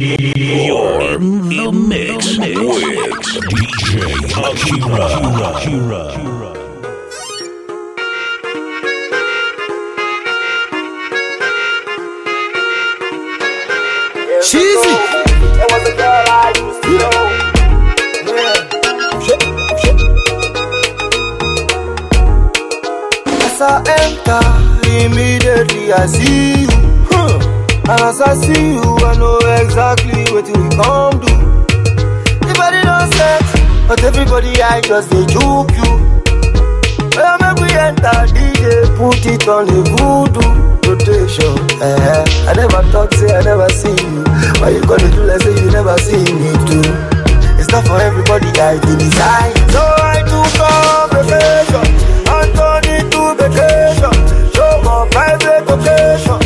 You're in the mix with DJ Akira. Akira. Cheesy. There was a girl I used to know. As I enter, immediately I see you. Huh. And as I see you, I know exactly what we come do. Everybody body don't sex, but everybody I just they juke you. Well, make we enter DJ, put it on the voodoo rotation. Eh, I never thought, say I never see you. Why you gonna do like say you never see me too? It's not for everybody, I do design. So I took off vacation, and turned it to vacation. Show my private location.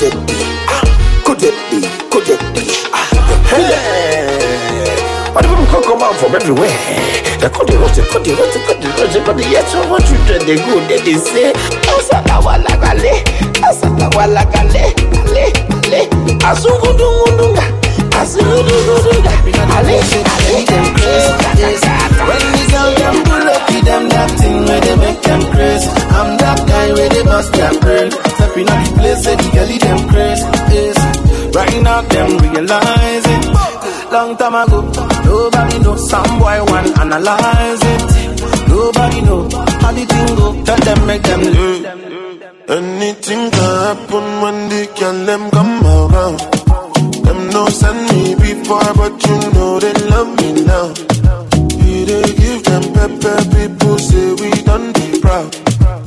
Could it be? Ah. Could it be? Could it be? Ah. Hey. But people come out from everywhere. They roast, they call the roast, they call the roast, they call the yes. So what you do? They go, they they say, Asala wala gale, Asala wala gale, ale, ale, Asugudungunga, Asugudungunga, ale, ale, them crazy. When the girl them pull up them that thing where they make them crazy. I'm that guy where they bust their brain. Stepping on the place, say the girlie them crazy. Right now them realize it. Long time ago, nobody know. Some boy want analyze it. Nobody know how the thing go. Tell them make them know. Anything can happen when the girl them come around. Them no send me before, but you know they love me now. We they give them pepper, people say we done be proud.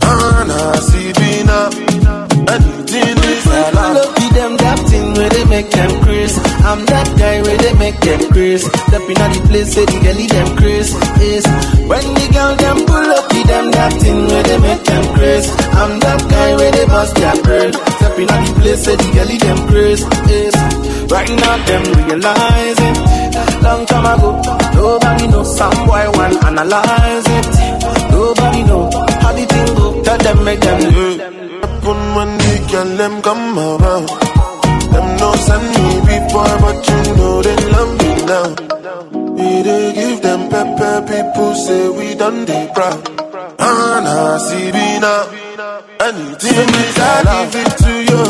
And I see me now. Is Pull up with them that thing where they make them crazy. I'm that guy where they make them crazy. Stepping on the place, say the girlie them crazy. Yes. When the girl them pull up with them that thing where they make them crazy. I'm that guy where they bust their brain. Stepping on the place, say the girlie them crazy. Yes. Right now them realize it. Long time ago, nobody know. Some boy want analyze it. Nobody know how the thing go. Tell them make them know. When the girl them come around. Them no send me before, but you know they love me now. We they give them pepper, people say we done they proud. And I see me now. Anything is I give it to you,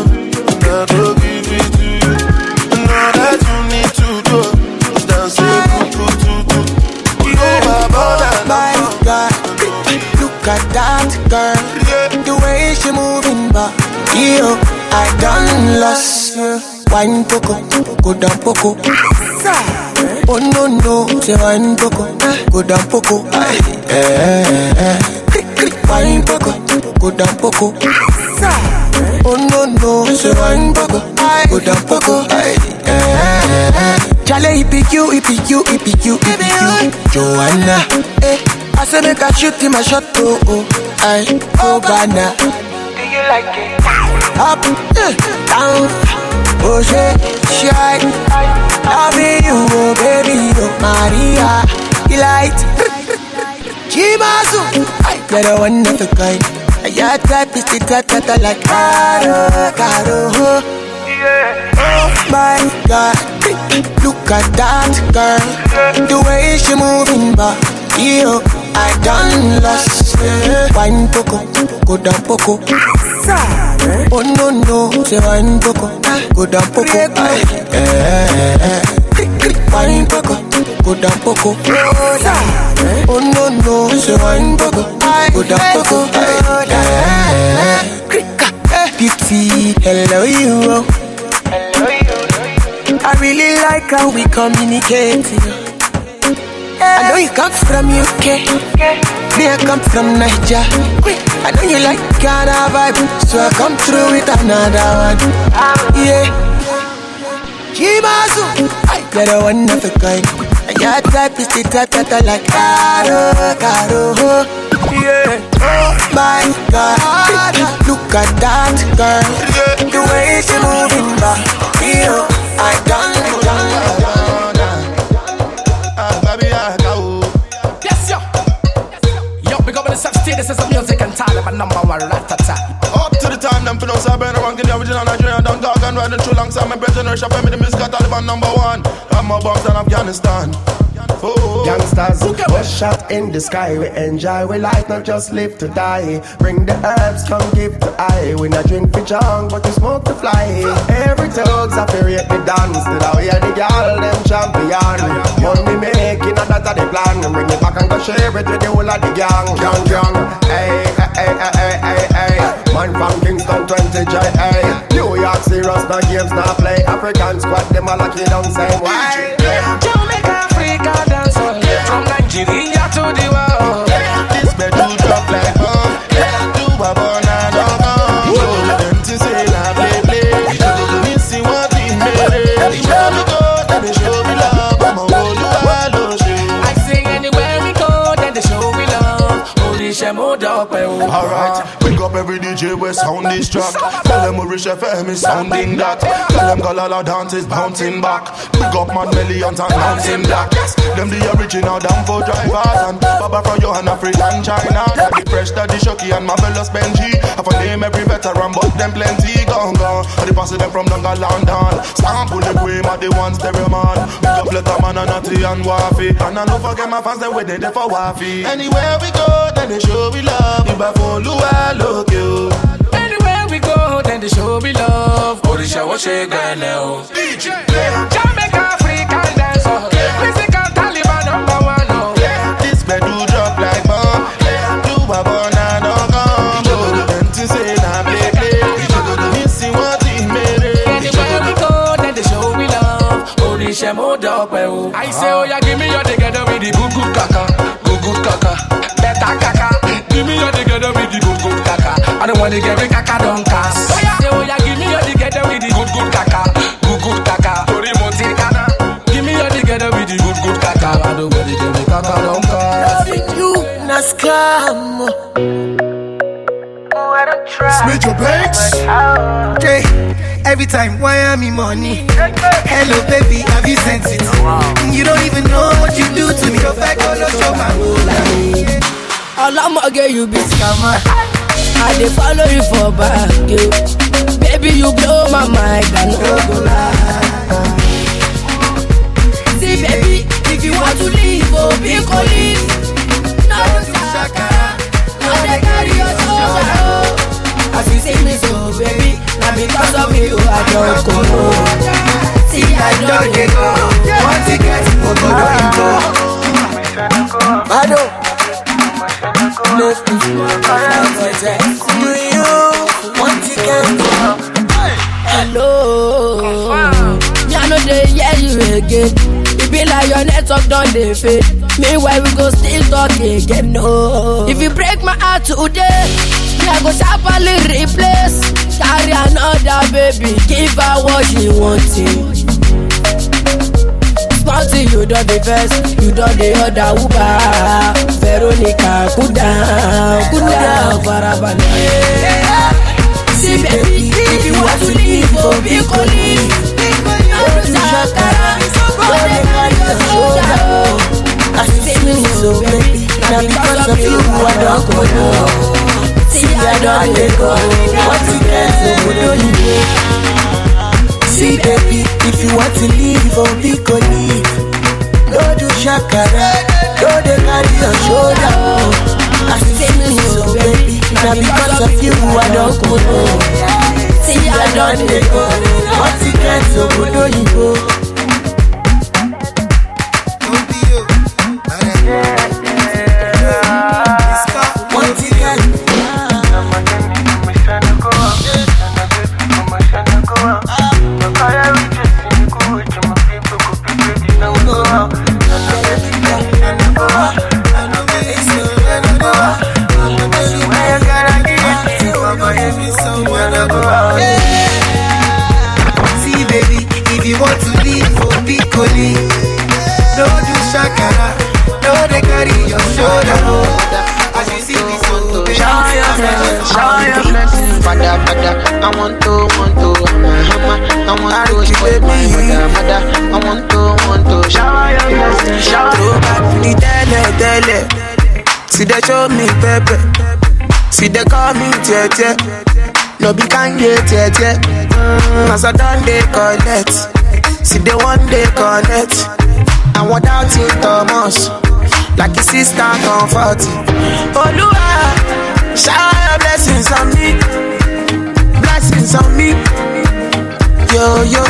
Yo, I done lost. Wine poco, go down poco. Oh no no, say wine poco, go down poco. Wine poco, go down poco. Oh no no, say wine poco, go down poco. Chale, it be you, it be you, it you, it be you, Joanna. Eh, I say make I shoot him a shot, oh oh, oh banana. Up, eh, down, oh shit, shy. Loving you, oh baby, oh Maria, delight. Chimazu, you're the one of a kind. Your type is the type that I like. Caro, caro, oh. Oh my God, look at that girl, the way she moving back. Yo, I done lost. Wine poco, go down poco. Oh no no, say wine poco, go down poco. Eh, eh, eh. Wine poco, go down poco. Oh no no, say wine poco, go down poco. Eh, eh, eh. Beauty, hello you. I really like how we communicate. I know you come from UK, me I come from Niger. I know you like Ghana vibe, so I come through with another one. Yeah. Kimazu, you're the one of a kind. And your type is the type that I like. Caro, caro, yeah. Oh my God, look at that girl, the way she moving back. I done, number one ratata. Up to the time, them pronounce I burn around, the original Nigerian, don't talk and riding through alongside my brethren, rush up, me the music, Taliban number one. I'm a bombs in Afghanistan. Oh, Youngsters, one shot in the sky. We enjoy, we life, not just live to die. Bring the herbs, come give to I. We not drink for junk, but we smoke to fly. Every thugs to rate the dance. Till I hear the girl, them champion. Money making, Bring it back and go share it with the whole of the gang. Gang, gang. Hey, hey, hey, hey, hey, hey. Man from Kingston 20 J. Hey. New York, serious, no games, no play. African squad, them all like you don't say why. Jamaica, Africa, dance. From Nigeria to the world. this Alright, pick up every DJ with sound this track. Tell them we reach FM is sounding that. Tell them Galala dance is bouncing back. Pick up man millions and bouncing black. Them the original damn for drivers and Baba from Johanna Free and China. The fresh daddy Showkey and Marvelous Benji. Have a name every veteran, but them plenty gone gone. And the pass them from Dunga London. Sample the cream of the one stereo man. Pick up Letterman and Natty and Wafi. And I don't forget my fans, them waiting there for Wafi. Anywhere we go, then they show we love. I follow, I look you. Anywhere we go, then they show we love. Oríṣẹ́ wo ṣe gbẹ̀lẹ̀ o. Jamaica, Africa, dance all. Musical Taliban number one oh. o. This bed do drop like bomb. Do a banana come. Them to say na play play. Me see what he made it. Anywhere we go, then they show we love. Oríṣẹ́ mo dọ̀pẹ́ o. I say oh, oya give me your together with the good good kaka, good good kaka, better kaka. Give me your together with the good good kaka. I don't wanna get me kaka don cast. Oya say oya give me your together with the good good kaka, good good kaka. Torí mo ti kana. Give me your together with the good good kaka. I don't wanna get me kaka don cast. Loving you, na scam. Smith your banks. Jay, every time, why am me money? Hello, baby, have you sent it? You don't even know what you do to me. Your back all show my whole Ọlọ́mọge you be scammer. I dey follow you for back, yo. Baby you blow my mind, I no go lie. See baby, if you want to leave, oh be colleague. No do shakara, no dey carry your oh. As you see me so, baby, na because of you I just go. See I don dey go, want to get oh, ogodo oh, into. Bado. Again. It be like your network done dey fade. Meanwhile, we go still talk again. No. If you break my heart today, me, I go sharply replace. Carry another baby, give her what she wanting. Sponty, you don the best, you don the other Uber. Veronica, cool down, cool down, farabalẹ̀. See baby, if you want to leave, oh be colleague. No shakara, no dey you see me so baby, now because of you I don't go no. See I don't let go. Want to get so good on you. if you want to leave, oh, be go leave. No do shakara, dey carry shoulder. You see me so baby, now because of you I don't go. See I don't dey go, what you get to go do I want to, want to, I'm a hammer. I want to spoil my mother. I want to, want to. Shower your blessings, shower Go back to the tele, tele. See they show me pepe. See they call me tete. No be kanye tete. Mm, as I done they collect. See they one day connect. And without it Thomas. Like his sister comfort. Oluwa, shower your blessings on me. Blessings on me. Yo, yo.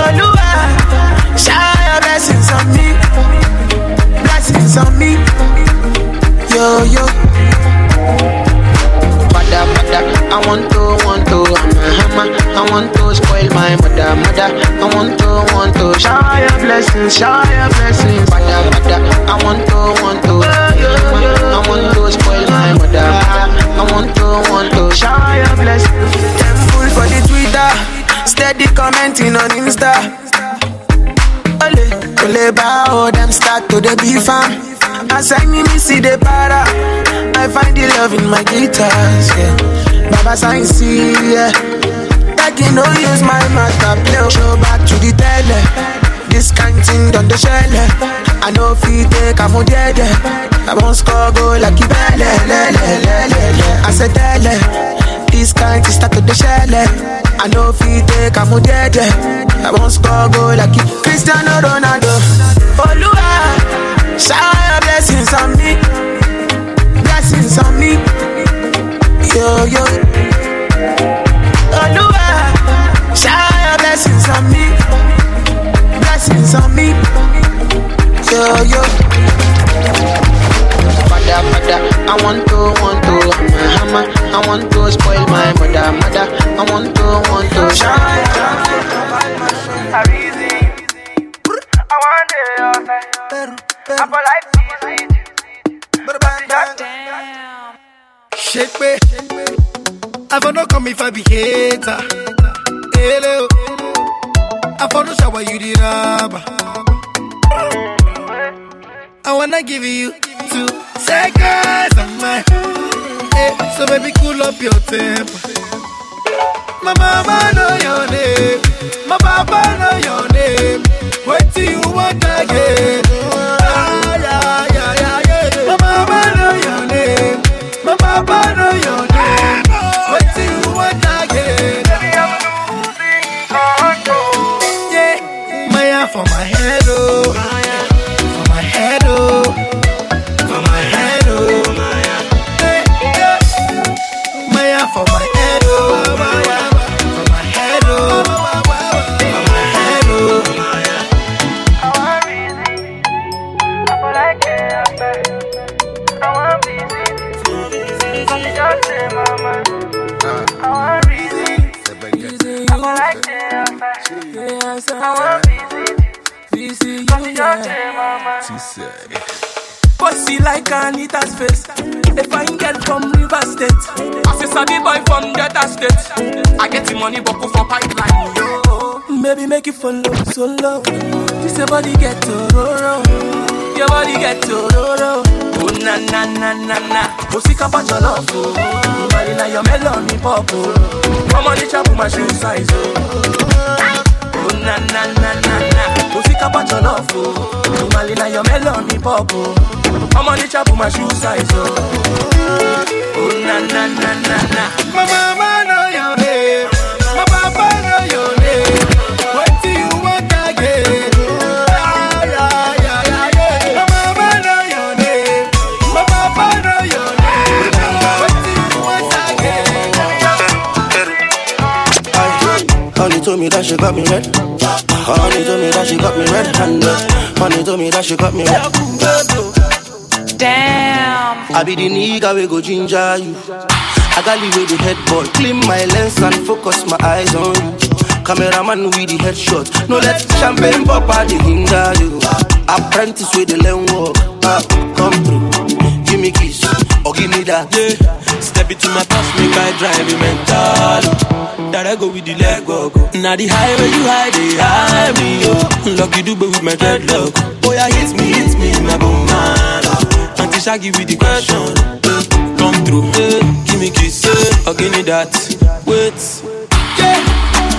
Oluwa, shower your blessings on me. Blessings on me. Yo, yo. Father, father, I want to, want to, I'm a hammer. I want to spoil my mother, mother. I want to, want to. Shower your blessings, shower your blessings. Father, father, I want to, want to. I'm a hammer. I want to spoil my mother, I want to. Shower your blessings. Them full for the Twitter. Steady commenting on Insta. Ole, ole bow, them start to the beef fam. As I me see the para, I find the love in my guitars, yeah. Baba sign see, yeah. Like you know use my master play. Show back to the tele. This kind thing done the shell. I know fit take a dead. Oh, I won't score goal like you belle, le, le, le, le, le. I said tele. This kind thing start to the shell. I know fit take a dead. Oh, I won't score goal like you Cristiano Ronaldo. Oluwa, shower your blessings on me. Blessings on me. Yo, yo. Oluwa, shower your blessings on me. Blessings on me. Yo, yo. Father, father, I want to, want to, I'm hammer. I want to spoil my mother, mother. I want to, want to shine. I want to. Shower shake me. I for no come if I be hater. Hello. I for no shower you the rubber. I wanna give you two seconds of my. Hey, eh, so baby, cool up your temper. My mama know your name. My papa know your name. Wait till you want again. Like Anita's face. A fine girl from River State. As a sabi boy from Delta State. I get the money, go for pipeline. Yo. Baby, make it follow so low. This your body get to roro. Your body get to roro. Oh na na na na na. Musika pa love. Oh. Body na your melody pop. Oh. Come on, the chop my shoe size. Oh. Oh na na na na Ufika pa cholofu Umali na melon oh. my shoe size oh. Oh na na na na na. My mama know your name. My papa know your name. What do you want again? Told me that she got me red. Honey told me that she got me red handed. Honey told me that she got me red. Damn. I be the nigga we go ginger you. I got the way the headboard, clean my lens and focus my eyes on you. Cameraman with the headshot, no let champagne pop out the hinder you. Apprentice with the learn work, ah, come through. Give me kiss or give me that. Yeah. Step into my past, make I drive you mental. That I go with the leg go. Now the highway you hide, they hide me, yo. Lucky do with my dreadlock. Boy, I hit me, hit me, my bone man. Auntie Shaggy with the question. Come through, eh, give me kiss, eh, or give me that. Wait. Yeah.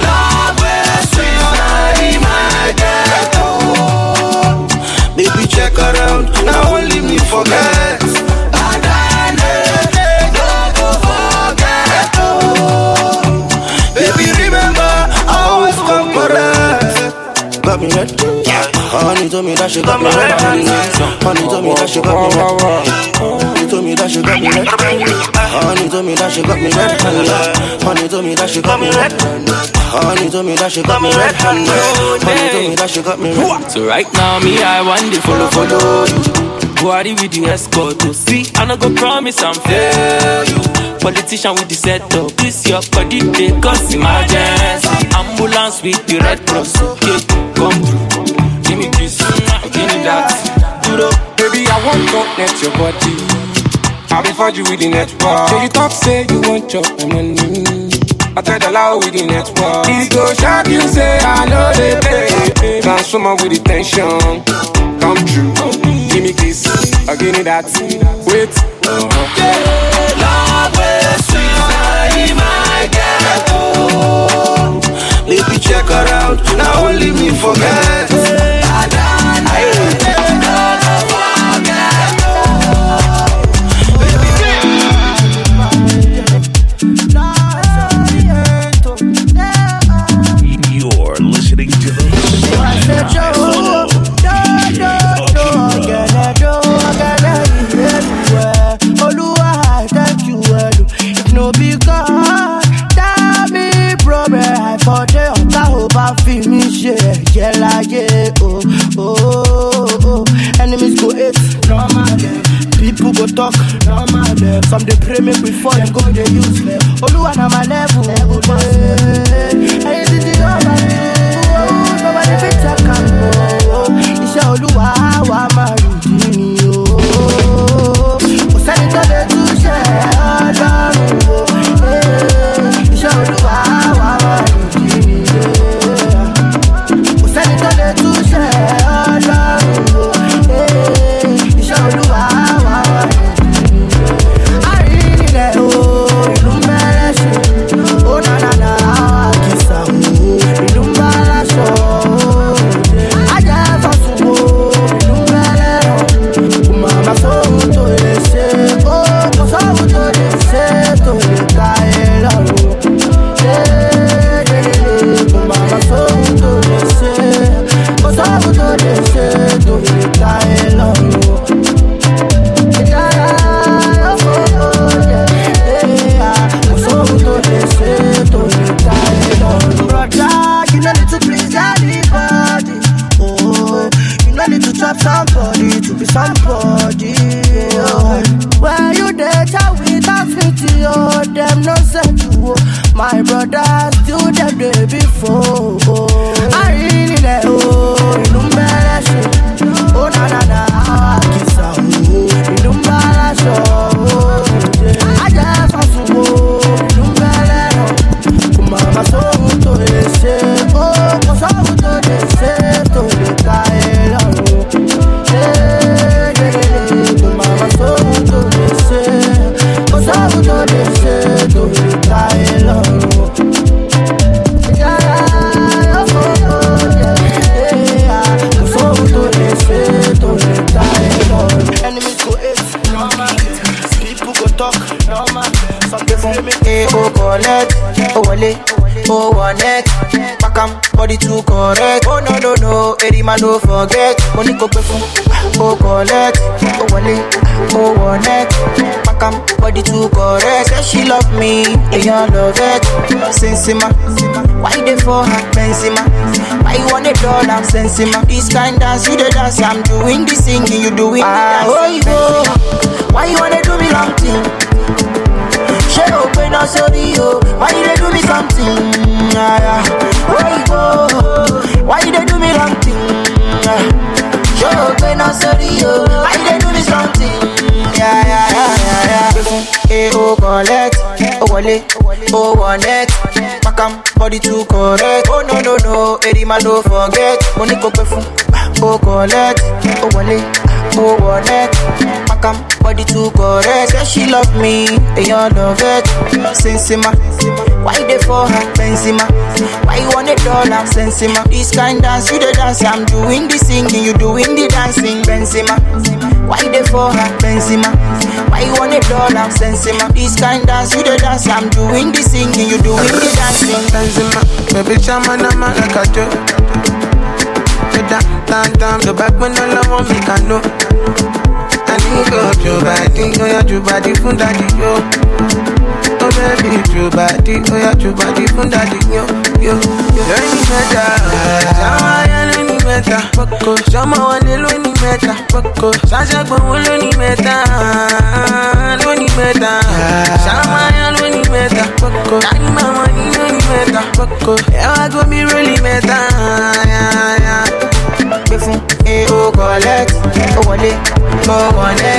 Love where sweet money, my ghetto. Baby, check around, now only me forget. Got me red. Honey told me that she got me red. Honey told me that she got me red. Honey told me that she got me red. Honey told me that she got me red. Honey told me that she got me red. Honey told me that she got me red. Honey told me that she got me red. So right now, me, I want to follow, follow Body with the escort to see. I no go promise I'm fail you. Oh. Politician with the setup. This your body, they cause emergency. Ambulance with the red cross. Okay, come through. Give me this, give me that. Duro. Baby, I want to connect your body. I'll be for you with the network. So you talk, say you want your money. I tell the loud with the network. It go shock you, say I know they play. Transformer with the tension. Come true. Give me kiss. Or give me that. Wait. Uh-huh. Love my ghetto. Baby, check around, now only me forget. Eddie man no forget. Money go pay fun, oh collect, oh wale, oh wallet. Pack am body too correct. Say she love me, and love it. Sensima, why they for her Benzema? Why you want a dollar? Sensima, this kind dance you the dance. I'm doing the singing, you doing the ah, dance. Oh you go, why you wanna do me long thing? Ṣé o pé náà sórí o? Why you dey do me something? Ah, yeah, yeah. Where you go? Why you dey do me wrong thing? Yeah. Ṣé o pé náà sórí o? Why you dey do me something? Yeah, yeah, yeah, yeah, yeah. Gbé fún oh, collect, oh, O wọlé, O oh, wọ̀net. Pakam body too correct. Oh no no no, èrì máa no forget. Mo ní kó gbé fún O collect, O wọlé, O wọ̀net. Pakam body too correct. Say she love me, èèyàn love it. Sensima, why dey for her Benzema? Why you want a dollar? Sensima, this kind dance you dey dance. I'm doing the singing, you doing the dancing. Benzema, why dey for her Benzema? Why you want a dollar? Sensima, this kind dance you dey dance. I'm doing the singing, you doing the dancing. Benzema, baby chama na ma like a joke. Da da da, the back when I want me can know. Need go to body, oh yeah, to body fun daddy yo. Oh baby, to body, oh yeah, to body fun daddy yo yo. Lóní mẹ́ta, ṣáwá yẹn lóní mẹ́ta, pọ́kọ. Ṣọmọ wọlé lóní mẹ́ta, pọ́kọ. Ṣáṣẹ́gbọ̀n lóní mẹ́ta, lóní mẹ́ta. Ṣáwá yẹn lóní mẹ́ta, pọ́kọ. Dání màmá ní lóní mẹ́ta, pọ́kọ. Ẹ wá gómi rólì mẹ́ta, O wọ̀net. Pakam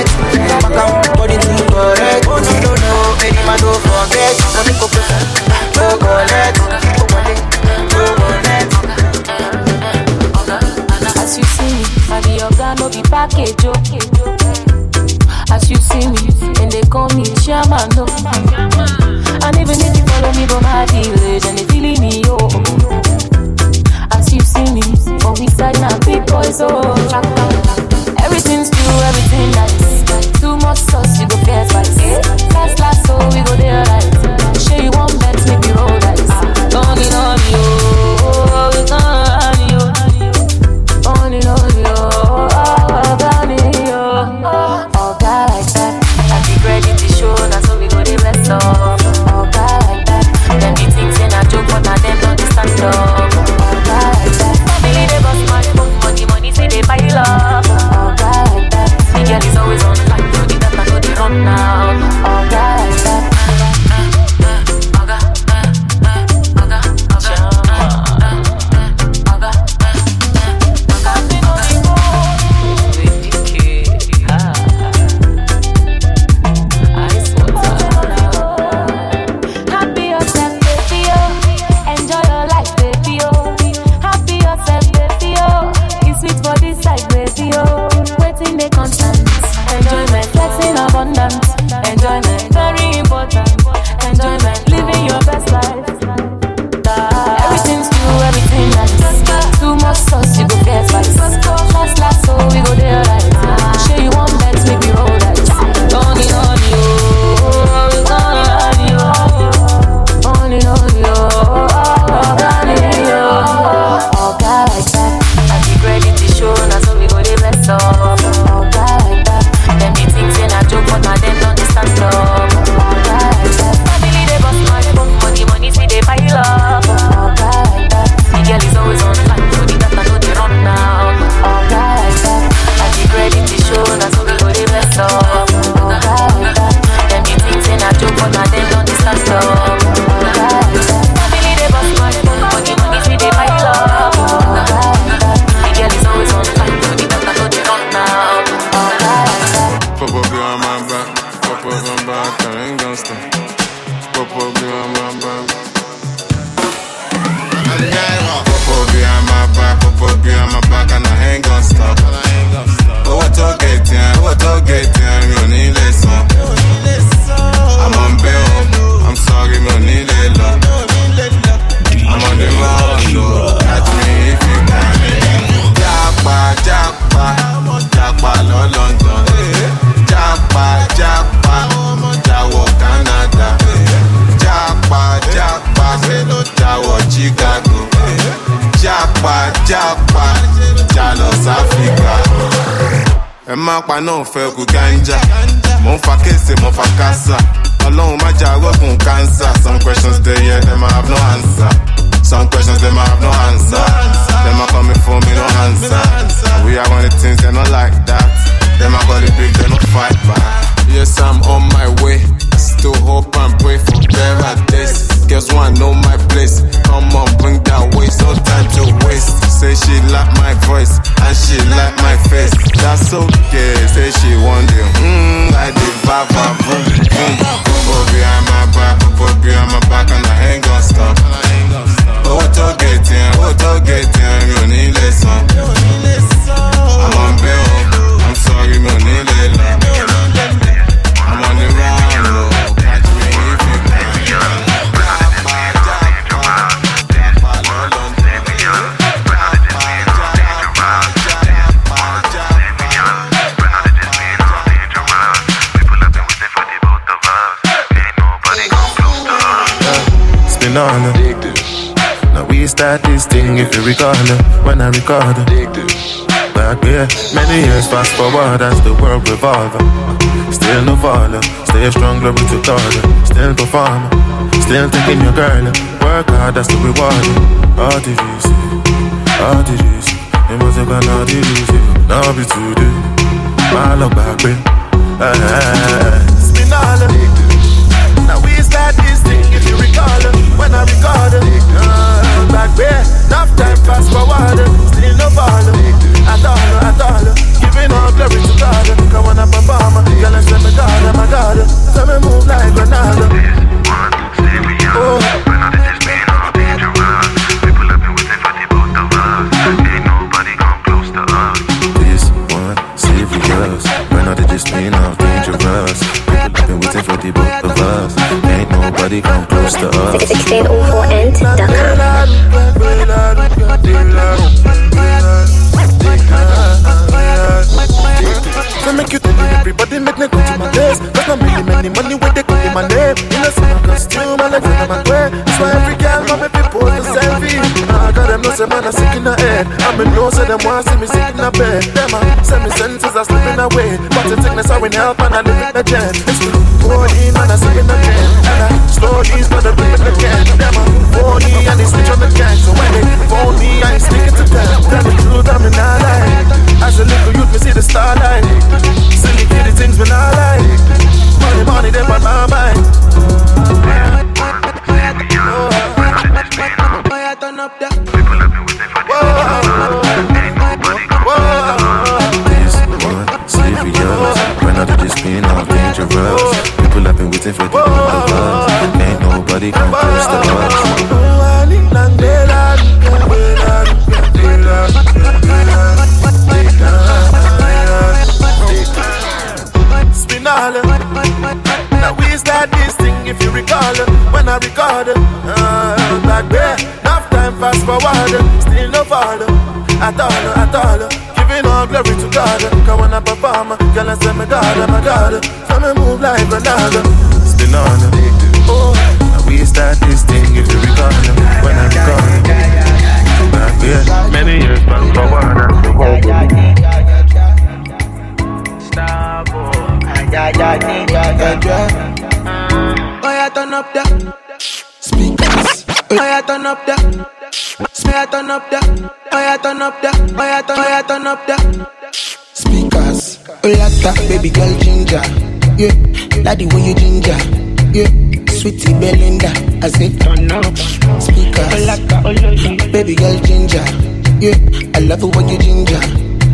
Spin on her. Now we start this thing if you recall her. When I record her. Back there, many years fast forward as the world revolving. Still no faller, stay strong, glory to God. Still performing, still taking your girl. Work hard, that's the reward. All you see? All you see? It must have gone all you see? Now be today. My love back there. Eh, eh, eh, Spin all her. Now we start this thing if you recall it, when I record back there, enough time fast forward. Still no follow. At all, at all. Giving all glory to God. Come on up and bomb. Girl, I say me God, my God. Tell me move like Ronaldo. Oh. This one. When all dangerous. People have been waiting for the both of us. Ain't nobody come close to us. 1604ent.com. So make you tell me everybody make me go to my place Cause not really many money when they call in my name You know see costume, I like when I'm wear That's why every girl want me them no say man I sick in the head I mean no say them want see me sick in the bed. Them a send me senses are slipping away But the sickness I will help and I live in the jet It's the codeine and I sip in the jet And uh, I slowly start to rip in the can Them uh, a phony and they switch on the gang So when they phone me I ain't sticking to them. Tell the truth I'm in our line As a little youth we see the starlight. Silly kitty things when I like. Money, money, they on my mind. This The both of us Ain't nobody come close to us Spinall. Now we start this thing if you recall. When I record uh, back there, enough time fast forward. Still no follow, at all, at all. Giving all glory to God. Come on, I perform. Girl, I say, my God, oh my God. So me move like Ronaldo. Spin on it. Oh, now we start this thing if you recall it. When I record it, back there, many years fast forward. Oh yeah, turn up the speakers. Oh yeah, turn up the. Oh yeah, turn up the. Oh yeah, turn up the. Oh yeah, turn. Oh yeah, turn up the speakers. Oh yeah, baby girl ginger. Yeah, the way you ginger. Yeah, sweetie Belinda. I say turn up speakers. Baby girl ginger. Yeah, I love it when you ginger.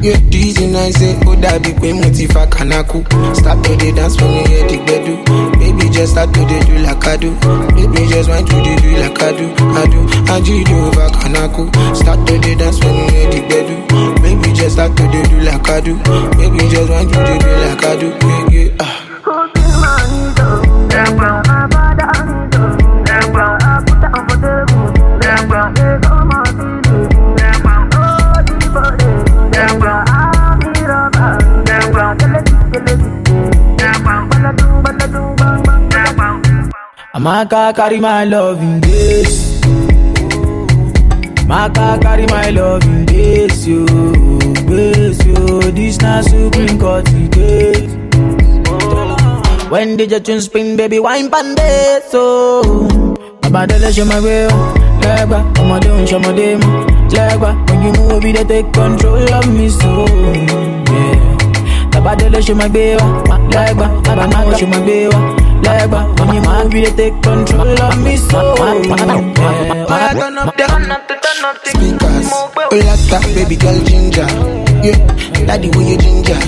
Yeah, reason I say, oh, that be when motiva kanaku. Start to the dance when you hear the bedu. Baby, just start to do like I do. Baby, just want to do like I do. I do. And you do over kanaku. Start to the dance when you hear the bedu. Baby, just start to do like I do. Baby, just want to do like I do. Yeah, yeah. ah. Amaka carry my love in this. Maka carry my love in this, yo. This, yo. This na supreme call When did your tune spin, baby, wine pan so. Baba dele show my way, legba. I'ma show my dem, legba. When you move, you take control of me so. Yeah. Baba dele show my way, legba. Baba now show my way, legba. When you move, you take control of me so. Yeah. Fire turn up the speakers. Olata, oh, baby girl ginger. Yeah, daddy with you ginger.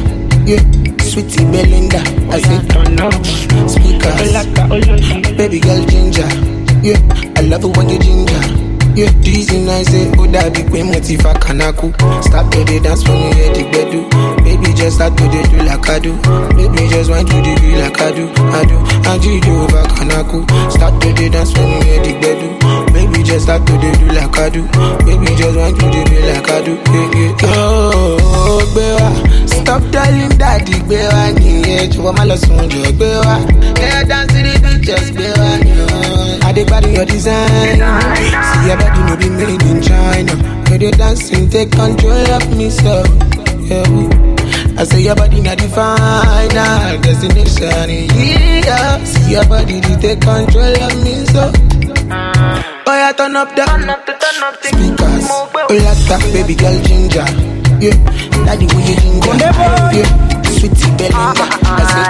Yeah, sweetie Belinda. I say turn up speakers. Baby girl ginger. Yeah, I love it when you ginger. Yeah, dizzy nice, say, oh, that big way, motiva kanaku. To the dance when you hear the bedu. Baby, just start to do like I do. Baby, just want to the do like I do. I do, I do, do over kanaku. Start to the dance when you hear the bedu. Baby, just start to do like I do. Baby, just want to the do like I do. Yeah, yeah, yeah. Oh, gbé wa. Stop darling daddy, gbé wa nìyẹn. Jọ̀wọ́ má lọ sùn jọ gbé wa. Yeah, dance to the beat, just gbé wa nìyẹn. Adegbadi your design. See your body no be made in China. When you dancing, take control of me, so yeah. I say your body not the final destination. Yeah, see your body they take control of me, so. Oh yeah, turn up the speakers. Oh yeah, baby girl ginger. Yeah, daddy with you ginger. Yeah, sweetie Belinda. I say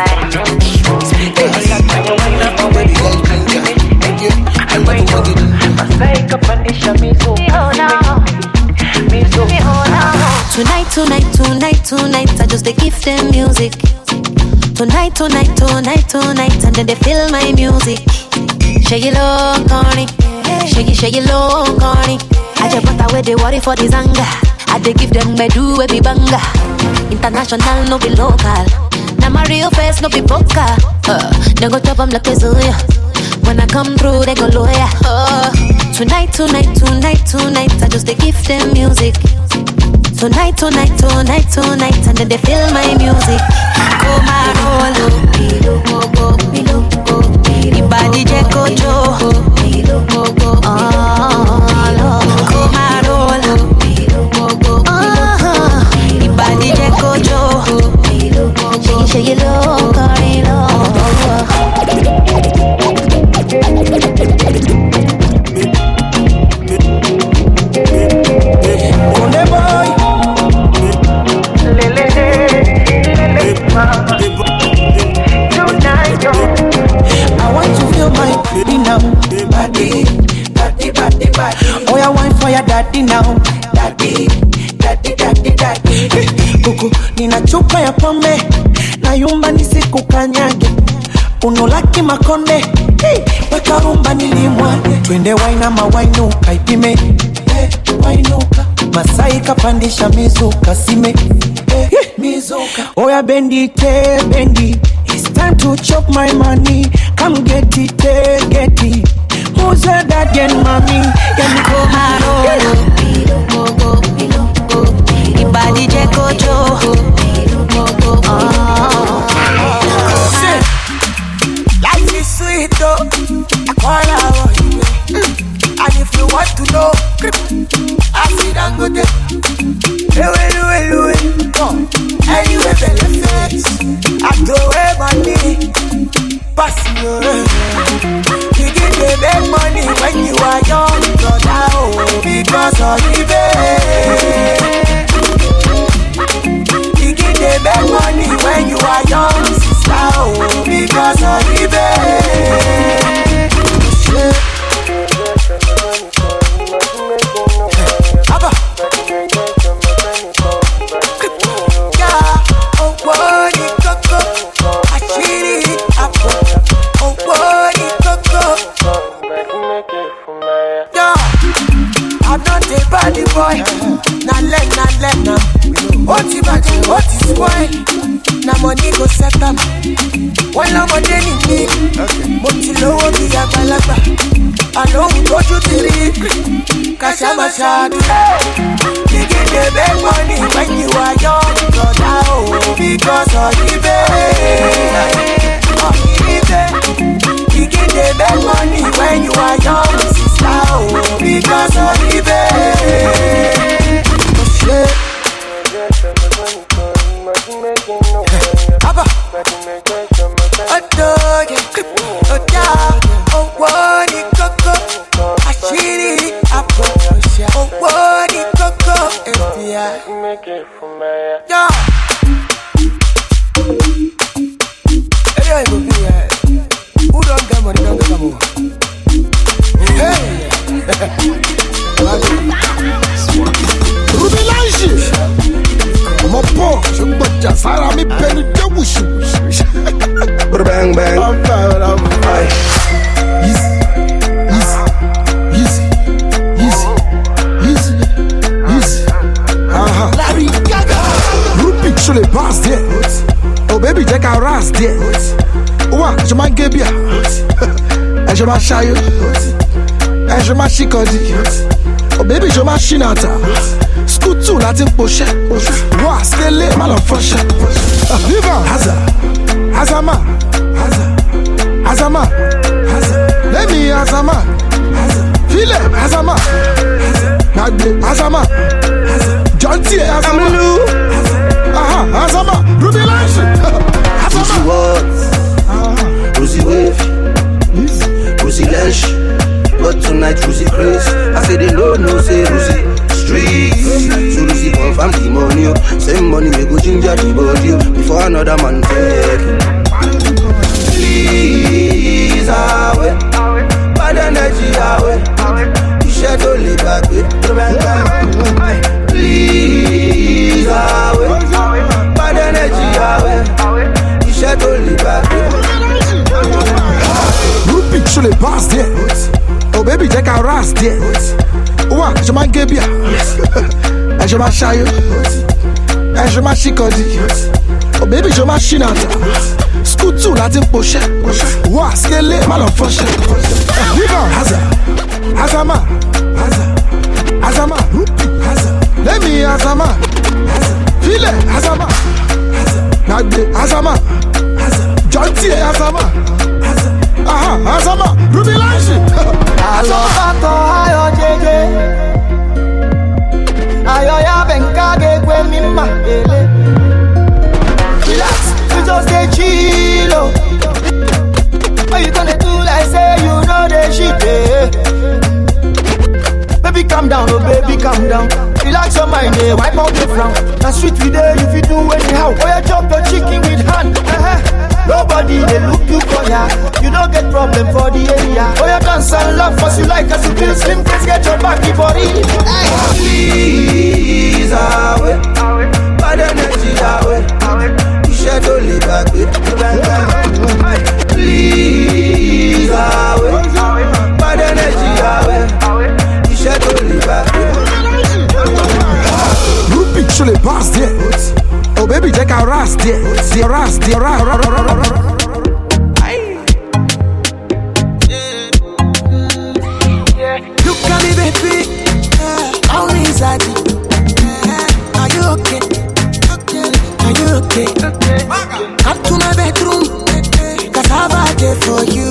speakers. Baby girl Tonight, tonight, tonight, tonight, I just they give them music. Tonight, tonight, tonight, tonight, and then they feel my music. Shake it low, corny. Shake it, shake it low, corny. I just put away the worry for the zanga. I they give them bedu baby banga. International, no be local. Now my real face, no be poker. Uh, they go chop 'em like a. When I come through, they go lawyer. Oh, tonight, tonight, tonight, tonight, I just they give them music. Tonight, tonight, tonight, tonight, and then they feel my music. Oh my rolo, Ibadi je kojo. Oh my rolo, Ibadi je kojo. Shake it, shake it low, unolaki makonde. Hey, weka rumba nilimwage twende wainama wainuka ipime. Hey, wainuka masai kapandisha mizuka sime. Hey, mizuka. Oya bendi te bendi. It's time to chop my money. Come get it get it. Who's that again mommy. Yani throw away money. Pass you. You get the big money when you are young, brother. Oh, because of babe. You get the big money when you are young, sister. Oh, because of the máa ṣàdúrà. Begin the big money when you are young, brother, because of the babe. Baby ṣe máa ṣínà ta. School two láti ń poṣẹ́. Wà skele má lọ fọṣẹ́. Viva Haza Hazama Haza Hazama Lẹ́mi Hazama Filẹ̀ Hazama Haza Gbàgbé Hazama Jọ́ntì Hazama Aha. Hazama Ruby Lange Rosie Tonight Rosie Grace, I say they no no say Rosie Street. So Rosie confirm the money, oh. same money we go ginger the body oh, before another man take. Please away, bad energy away. Iṣẹ́ tó lè gbàgbé bá ń gbà. Please away, bad energy away. Iṣẹ́ tó lè gbàgbé. Ruby ṣo lè pass there. Baby jẹ́ ká ras there. Ó wà ṣe máa ń gé bíà. Ẹ ṣe máa ṣayó. Ẹ ṣe máa ṣíkọ̀dí. Oh baby ṣe máa ṣínà ta. School two láti ń poṣẹ́. Wà skele má lọ fọṣẹ́. Viva! Haza Hazama Haza Hazama Lẹ́mi Hazama Haza Filẹ̀ Hazama Haza Gbàgbé Hazama Haza Jọ́ntì Hazama Haza Aha Hazama Ruby Lange Alọbatọ ayọ jeje. Ayọ ya bẹ nka ga-ekwe mi mma ele. Relax you just dey chill o why you gonna do like say you no dey shit eh. Baby calm down oh baby calm down. Relax your mind eh wipe out the frown. Na sweet we dey you fit do anyhow. Oya chop your chicken with hand eh nobody dey look you for ya you no get problem for the area oya dance and laugh you like as you feel slim please get your back body. Please away, bad energy away. Iṣẹ́ tó lè gbàgbé. Please away, bad energy away. Iṣẹ́ tó lè gbàgbé. Ruby ṣo lè pass there. Baby jẹ́ ká ras there. There ras there ras. Look at me, baby. Uh, I'm inside you. Uh, are you okay? Are you okay? Come to my bedroom. Cause I've a day for you.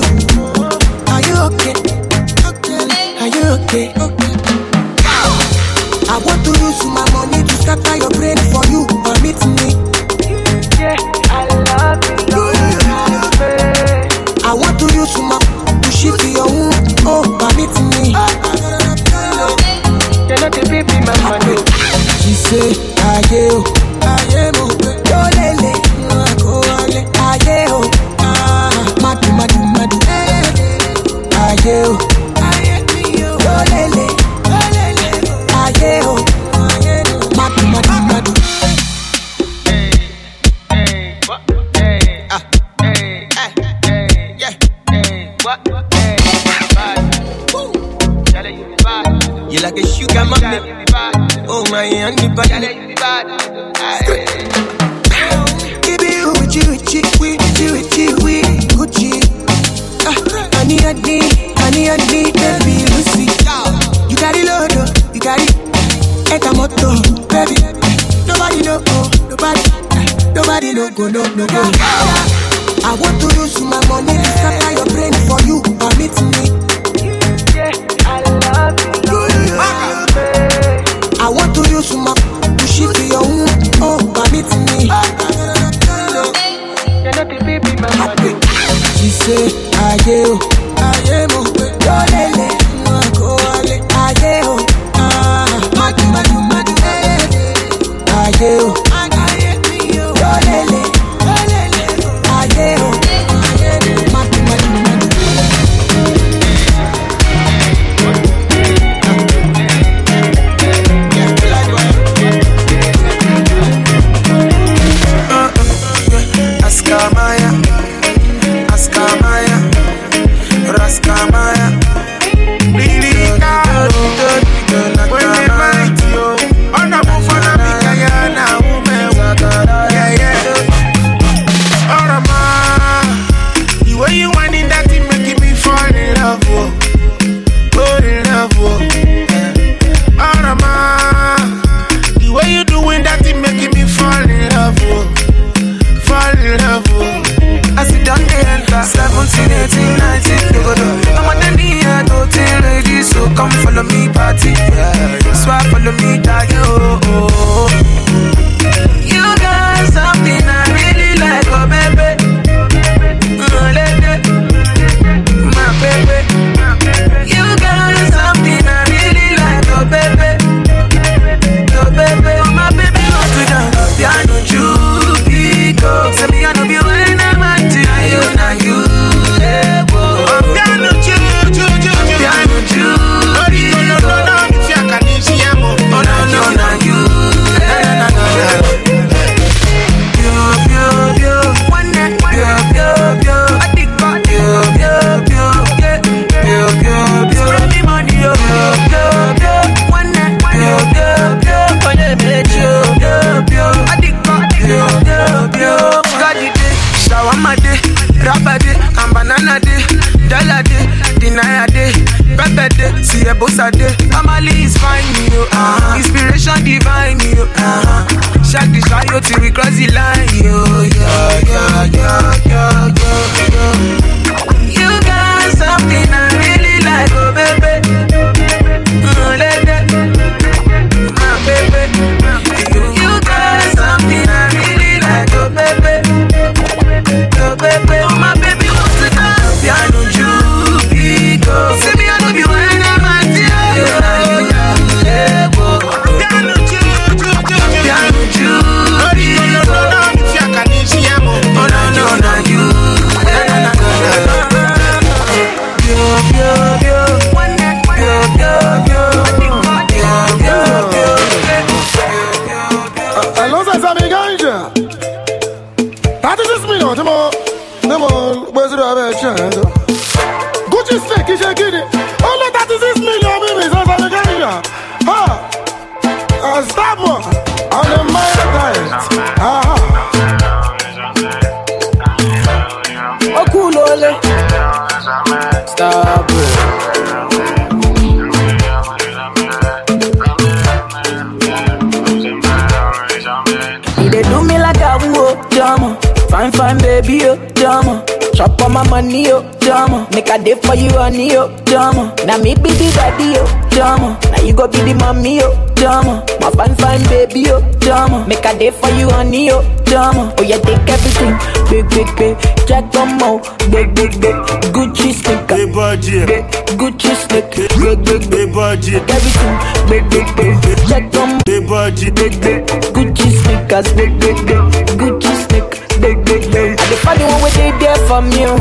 Woo, drama. Fine, fine, baby, oh, drama. Chop on my money, oh, drama. Make a day for you, honey, oh, drama. Now me be the daddy, oh, drama. Now you go be the mommy, oh, drama. My fine, fine, baby, oh, drama. Make a day for you, honey, oh, drama. Oh, yeah, take everything. Big, big, big. Jack mo. Big, big, big. Gucci sneaker. Big budget. Big Gucci sneaker. Big, big, big. budget. Everything. Big, big, big. Jack on Big budget. Big, big. Gucci sneakers. Big, big, big. Gucci sneaker. Big. I dey find the one where they there for me. oh.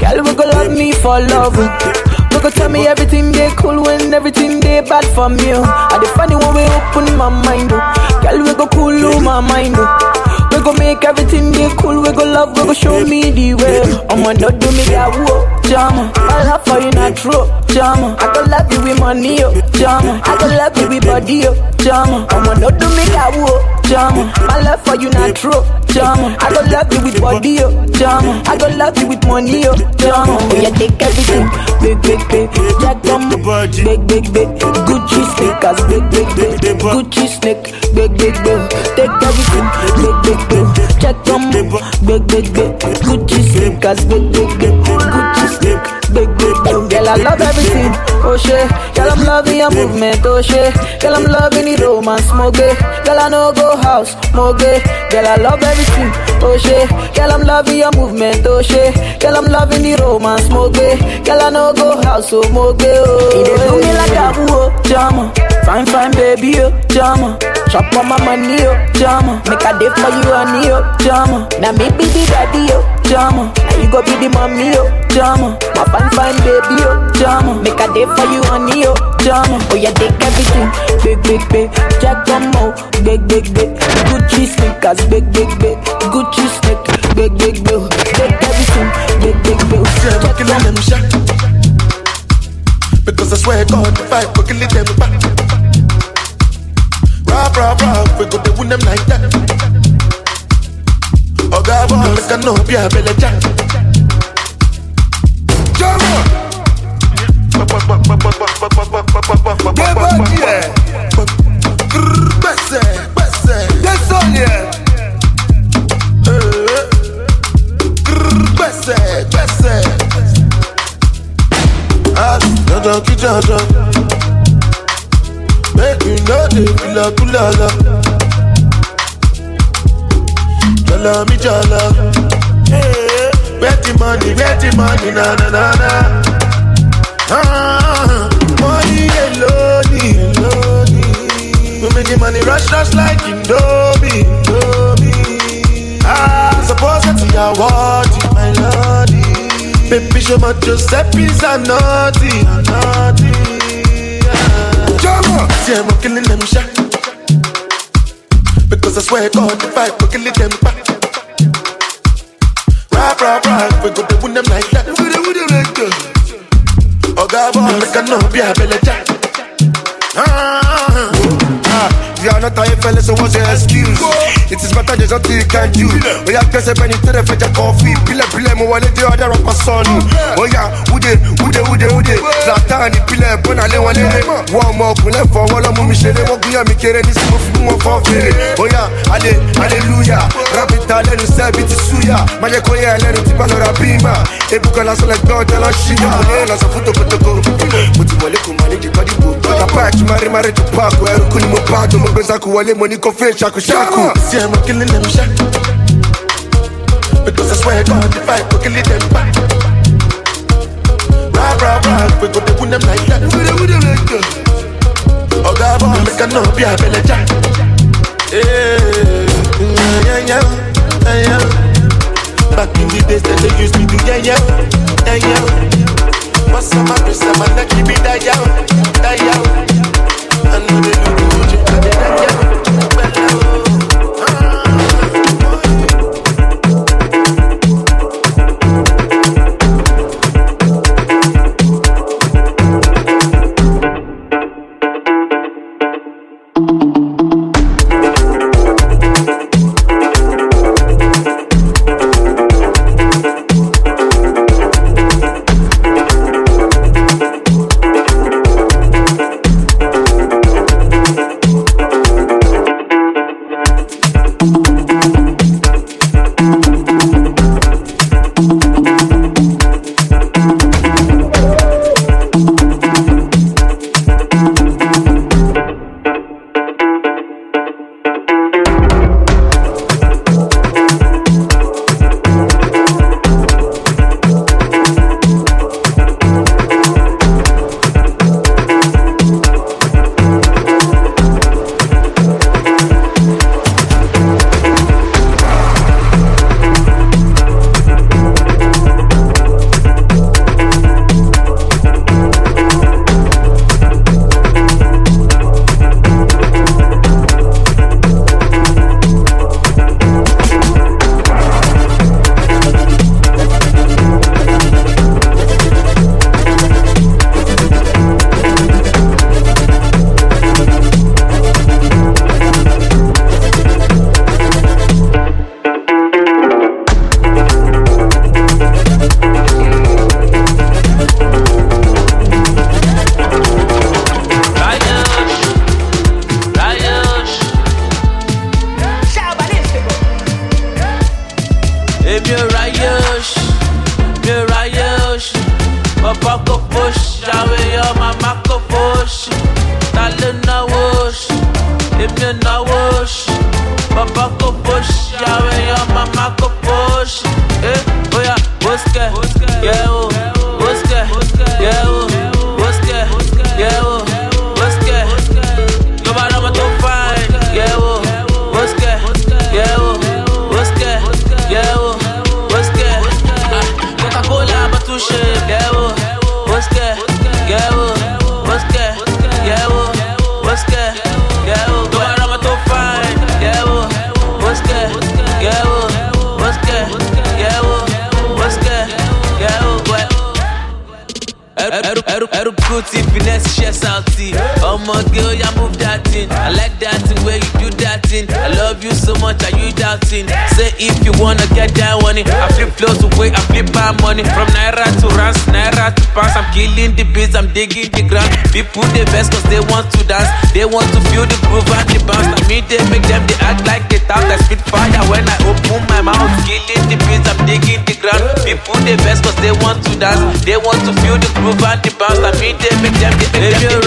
Girl, we go love me for love. oh. We go tell me everything they cool when everything they bad for me. oh. Dey find the one way open my mind. Oh. Girl, we go cool my mind. Oh. We go make everything be cool. We go love. We go show me the way. I'ma not do me that whoa, oh. jama. I love for you not true, jama. I go love you with money, oh, jama. I go love you with body, oh, jama. I'ma not do me that whoa, oh. jama. My love for you not true, jama. I go love you with body, oh, jama. I go love you with money, oh, jama. Oh yeah, take everything, big, big, big. Jack on big, big, big. Gucci sneakers, big, big, big. Gucci snake, big, big, big. Take everything, big, big, big. Check on big, big, big. Gucci sneakers, big, big, big. Gucci snake, big, big, big. Girl, I love everything. Oh shit, girl, I'm loving your movement. Oh shit, girl, I'm loving the romance. Moge, girl, I know go house. Moge, girl, I love everything. Oh shit, girl, I'm loving your movement. Oh shit, girl, I'm loving the romance. Moge, girl, I know go house. Oh moge, oh. Dey do me like a oh, jama. Fine, fine, baby, oh, jama. Chop on my money, oh, jama. Make a day for you, honey, oh, jama. Now me be the daddy, oh, jama. You go be the mommy, oh, jama. My fine, fine, baby, oh, jama. Make a day for you, honey, oh, jama. Oh, yeah, take everything. Big, big, big. Jack Como, big, big, big. Gucci sneakers, big, big, big. Gucci sneak, big, big, big. Take everything, big, big, big. Yeah, I'm them shot. Because I swear God, if I go kill them back. Rap, rap, rap, we go to win them like that. Oh God, boy, make I know be a belly jack. Jump Besse, besse, Desonie. Besse, besse. As dandan ki dandan. Make you know the kula. Jala mi jala. Hey, where the money, where the money, na na na na. Ah, money alone, alone. We make the money rush, rush like Indomie, Indomie. Ah, suppose that you are worthy, my lordy. Baby, show my Giuseppe's a naughty, a naughty. Jama, see I'm killing them shot. Because I swear God, if I go kill them back. Rap, rap, we go to win them like that. We go win them like that. Oh God, boy, make a no be a belly. Ah, You are not a fella, so what's your excuse? It is better there's nothing you can do. Yeah, guess when you tell the fetch a coffee, pile pile mo wale the other rapper son. Oh yeah, ude ude ude ude. Zlatan ni pile bona le wale le. One more kule for wala mu mi shere mo guya mi kere ni simu fi mo for fere. Oh yeah, ale hallelujah. Rap it ale nu se biti suya. Maje ko ye ale nu ti balora bima. Ebuka la sole gbọn tẹ lọ ṣí ya. Mo ní lọ sọ fún tokotoko. Mo ti wọlé kò máa ní jìkọ́ dìbò. Bọ́dà páàkì máa rí máa rí tó páàkì. Ẹrù kú ni mo páàkì. Mo gbé sáku wọlé mo ní kó fẹ́ ṣàkóṣàkó. See I'm killing them. Because I swear God, if I go kill them back. Rap, rap, rap, we go to win them like that. We go win them like that. Oh God, boy, make a no be a belly jack. Yeah, yeah, yeah, yeah, yeah. Back in the days that they used to do, yeah, yeah, yeah, yeah. What's up, my wrist, I'm gonna keep it that yeah, that yeah. rush, eh? Oh yeah, busque, yeah. chest out. Hey. Oh my girl, you move that thing. I like that thing where you do. I love you so much, are you doubting? Say if you wanna get on it. I flip flows away, I flip my money. From Naira to Rans, Naira to pounds. I'm killing the beats, I'm digging the ground. People they best cause they want to dance. They want to feel the groove and the bounce. Now me they make them they act like they talk. I spit fire when I open my mouth. Killing the beats, I'm digging the ground. People they best cause they want to dance. They want to feel the groove and the bounce. Now me they make them they make them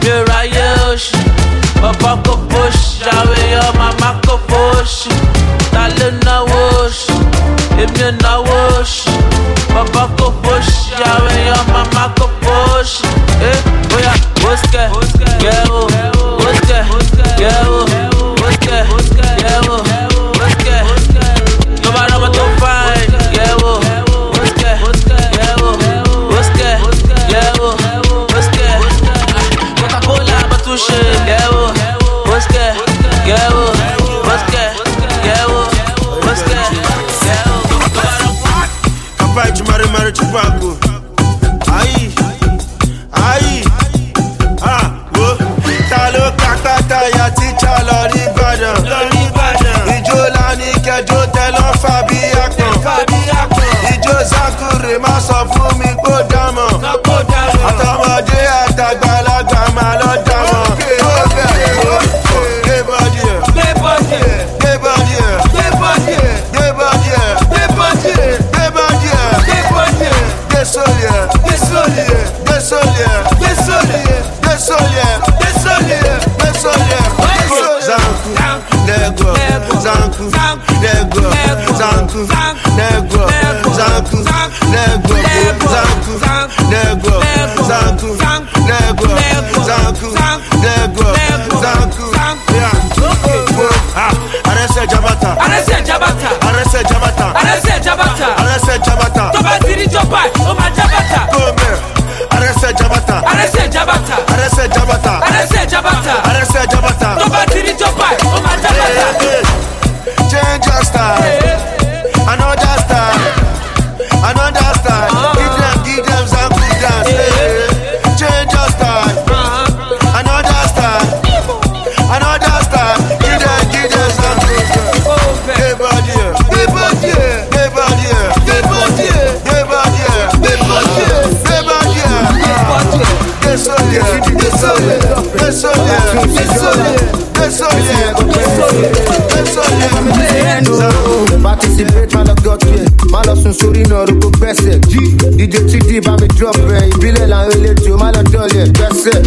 they right Babam kokoş, çağrıya mama kokoş Dalına hoş, emniyona hoş Babam kokoş, çağrıya mama kokoş Eh, boya, boske, gel o murdered to brother.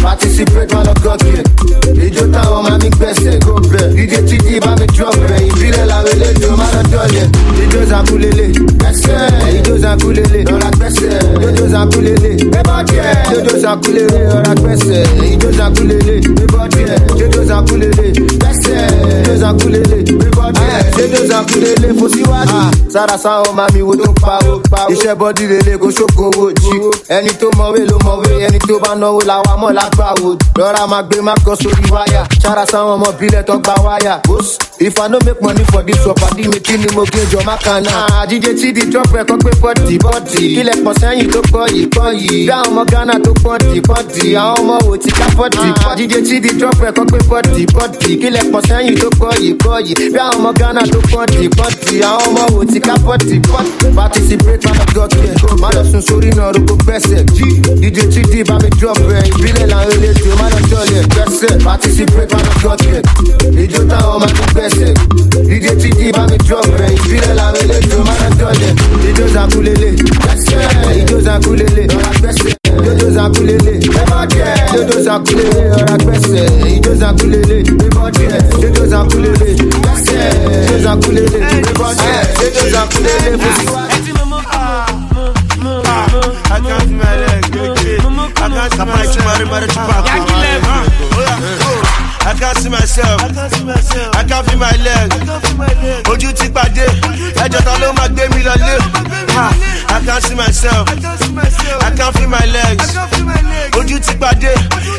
Participate man of God gen Ijota o ma mi gbese go ble DJ Titi ba mi drop be Ibile la wele do ma lo dole Ijo za kulele Ijo za kulele Dola gbese Ijo za kulele gbẹ́bọ̀dẹ̀ ìjó zankulele rọra gbẹ́sẹ̀ ìjó zankulele gbẹ́bọ̀dẹ̀ ìjó zankulele gbẹ́sẹ̀ ìjó zankulele gbẹ́bọ̀dẹ̀ ìjó zankulele fò síwájú. sára sáwọn máa mi wo tó ń pawó iṣẹ́ bọ́dí lele kò ṣókun owó jí. ẹni tó mọ̀wé ló mọ̀wé ẹni tó bá náwó làwa mọ̀ lágbàwò. lọ́ra máa gbé má kọ́ sórí wáyà. sáwọn ọmọ bílẹ̀ tó gba wáyà. if i no make money for this work pàdé mi kí ni mo gbé jọ má kan náà. àjíjẹ tí di drop rẹ̀ kọ́ pé bọ́dì bọ́dì. kílẹ̀ pọ̀ sẹ́yìn tó pọ̀ yìí pọ̀ yìí. Dá ọmọ Ghana tó pọ́ǹtì pọ́ǹtì, àwọn ọmọ wò ti ká pọ́ǹtì. Ah. Jíde tí di drop ẹ̀kọ́ pé pọ́ǹtì pọ́ǹtì, kílẹ̀ pọ̀ sẹ́yìn tó kọ́ yìí kọ́ yìí. Dá ọmọ Ghana tó pọ́ǹtì pọ́ǹtì, àwọn ọmọ wò ti ká pọ́ǹtì pọ́ǹtì. Bàtí sí break man of God care, má lọ sùn sórí náà rúgbó pẹ́sẹ̀. Jíde tí di bá mi drop ẹ̀, ìbílẹ̀ làwọn eléjò má lọ jọlẹ̀ pẹ́sẹ̀. Bàtí sí break man of God care, ìjó táwọn máa ti pẹ́sẹ̀. Jíde tí di bá mi drop ẹ̀, ìbílẹ̀ làwọn eléjò má lọ jọlẹ̀. Ìjó zakulele, ìjó zakulele, lọ́la gbẹ́sẹ̀ ìjó zankulele gbẹ́bọ̀dẹ̀ ìjó zakulele ọ̀rá gbẹ̀sẹ̀ ijó zakulele bíbọ́dì ẹ̀ ijó zakulele gbẹ̀sẹ̀ ijó zakulele bíbọ́dì ẹ̀ ijó zakulele fún I can't leg, okay. I can't see myself. I can't see myself. I can't feel my leg. Ojú ti pàdé, ẹjọ́ ta ló máa gbé mi lọlé. I can't see myself. I can't feel my legs. Ojú ti pàdé,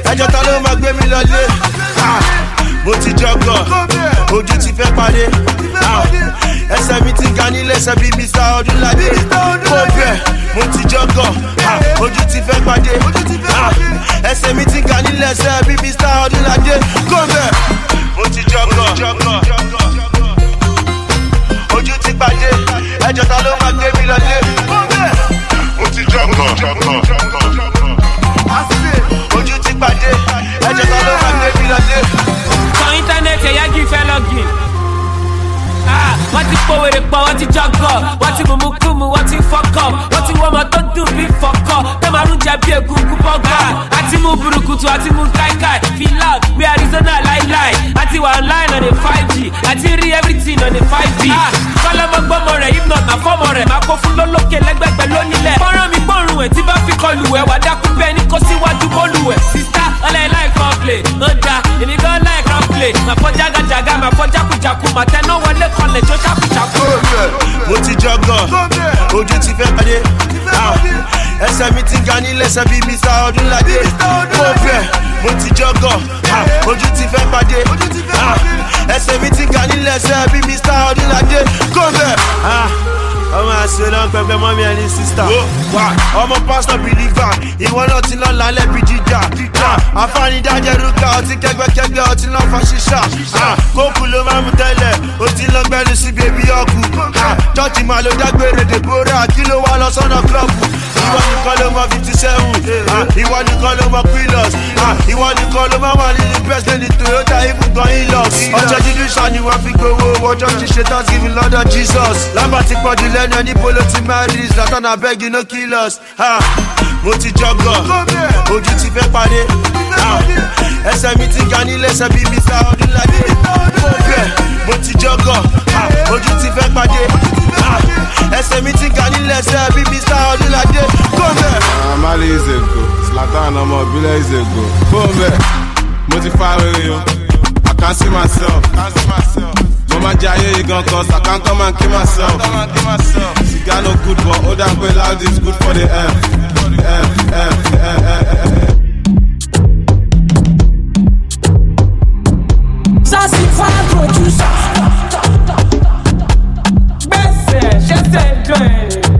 ẹjọ́ ta ló máa gbé mi lọlé. Mo ti jọgọ̀, ojú ti fẹ́ pàdé. Ẹsẹ̀ mi ti ga nílé ẹsẹ̀ bíi Mr. Ọdúnládé. Kó bẹ̀, mo ti jọgọ̀, ojú ti fẹ́ pàdé. Ẹsẹ̀ mi ti ga nílé ẹsẹ̀ bíi Mr. Ọdúnládé. Kó bẹ̀, mo ti jọgọ̀. Ojú ti pàdé, ẹjọ́ ta ló máa gbé mi lọlé. Kó bẹ̀, mo ti jọgọ̀. Ojú ti pàdé, ẹjọ́ ta ló máa gbé mi lọlé. sọ íńtánẹ́ẹ̀tì ẹ̀yà kì í fẹ́ lọ́gìn. Ah, wọ́n ti pòwèrè pọ̀ wọ́n ti jọgọ̀. Wọ́n ti mùmú kùmù wọ́n ti fọkọ̀. Wọ́n ti wọ́mọ tó dùn bí fọkọ̀. Tẹ́ máa ń jẹ bí egungun bọ́gà àti mú burúkutu àti mú káíkáí feel out bí arizona láíláí àti wà online on a five g. Àti rí everything on a five g. kọ́lọ́mọ gbọ́mọ rẹ̀ if not na fọ́mọ rẹ̀. Máa kó fún lólókè lẹ́gbẹ̀gbẹ̀ lónílẹ̀. fọ́nrán mi gbọ́rùn ẹ̀ tí bá fi kọlù ẹ̀ wà dákú bẹ́ẹ̀ ní kó síwájú bọ́ọ̀lù ẹ̀. sista ọlẹ́ láì kan play ó da èmi gan láì kan play. Màá fọ́ jágajàga màá fọ́ jákujàku màá tẹná wọlé kọlẹ̀ tó ṣàkùṣàkù. mo ti jọgọ ojú ti fẹ́ pàdé. Ah, ẹsẹ̀ mi ti ga nílẹ̀ ẹsẹ̀ bíi mr. Ọdúnládé mo bẹ̀ mo ti jọgọ Ah, ojú ti fẹ́ pàdé. Ah, ẹsẹ̀ mi ti ga nílẹ̀ ẹsẹ̀ bíi mr. Ọdúnládé kò bẹ̀. Ah, ọmọ náà pẹpẹ mọ́mí ẹni sísítà. Ọmọ pásítọ̀ bìlífà ìwọ náà ti lọ́ọ́ lálẹ́ bí jíjà. Àfáànídájẹ́ rúkà ọtí kẹgbẹ́kẹgbẹ́ ọtí náà fa ṣíṣà. Ah, kókù ló máa mú tẹ́lẹ̀ ó ti lọ gbẹ́nu sí bèbí ọkù. Chọ́ọ̀chì máa ló dágbére dèbóra kí ló wá lọ sọ́nà klọ́ọ̀bù ìwọ nìkan ló mọ fifty seven ìwọ nìkan ló mọ quilos ìwọ nìkan ló máa wà nínú best lady toyota ibùgbọ́n hilux ọjọ́ dídú ṣá ni wọ́n fi gbowó ọjọ́ ti ṣe thanksgiving lọ́dọ̀ jesus. Lábà ti pọ̀jù lẹ́nu ẹni polo ti marry zlatan abeg you no kill us. Ah, mo ti jọgọ. Ojú ti fẹ́ parí. Ah, ẹsẹ̀ mi ti ga nílé ẹsẹ̀ bíi mr. Ọdúnládé mo bẹ̀ mo ti jọgọ Ah, ojú ti fẹ́ pàdé Ah, ẹsẹ̀ mi ti ga nílé ẹsẹ̀ bíi mr ọdúnládé kò bẹ̀. Amali is a Zlatan ọmọ ìbílẹ̀ is a go. Bóńbẹ̀, mo ti fa rere o, I can see myself. Mo máa jẹ ayé yìí gan cause I can't come and kill myself. Sìgá no good but ó dà pé loud is good for the air, air, air. Sassy fan producer. Ṣẹ̀ṣẹ̀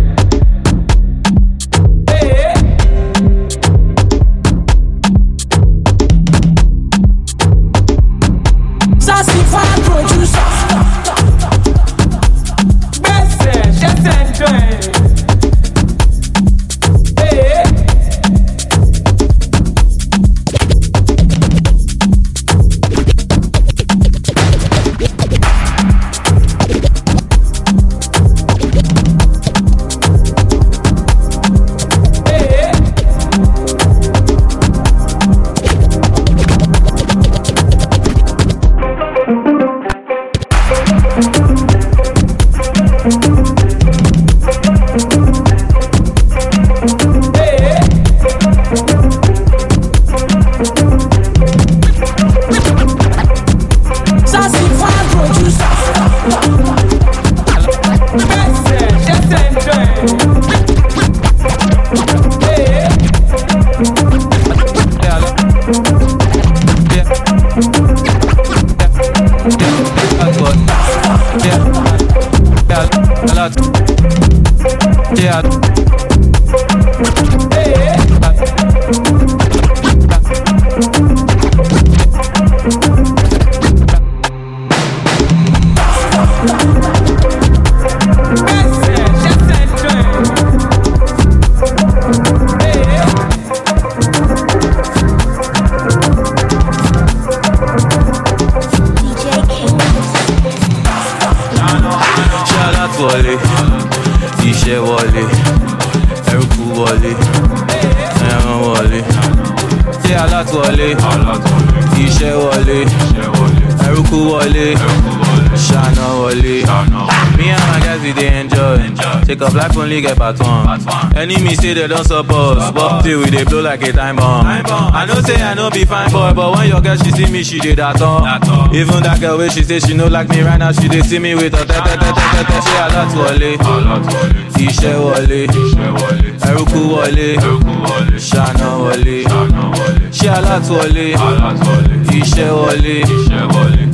Sassy only get part one enemy say they don support but till we dey blow like a time bomb. I know say i no be fine boy but when your girl she see me she dey dat on even that girl wey she say she no like me right now she dey see me with her tẹ́tẹ́tẹ́tẹ́tẹ́ ṣé alátúwọlé iṣẹ́ wọlé ẹrúkú wọlé ṣáná wọlé ṣé alátúwọlé iṣẹ́ wọlé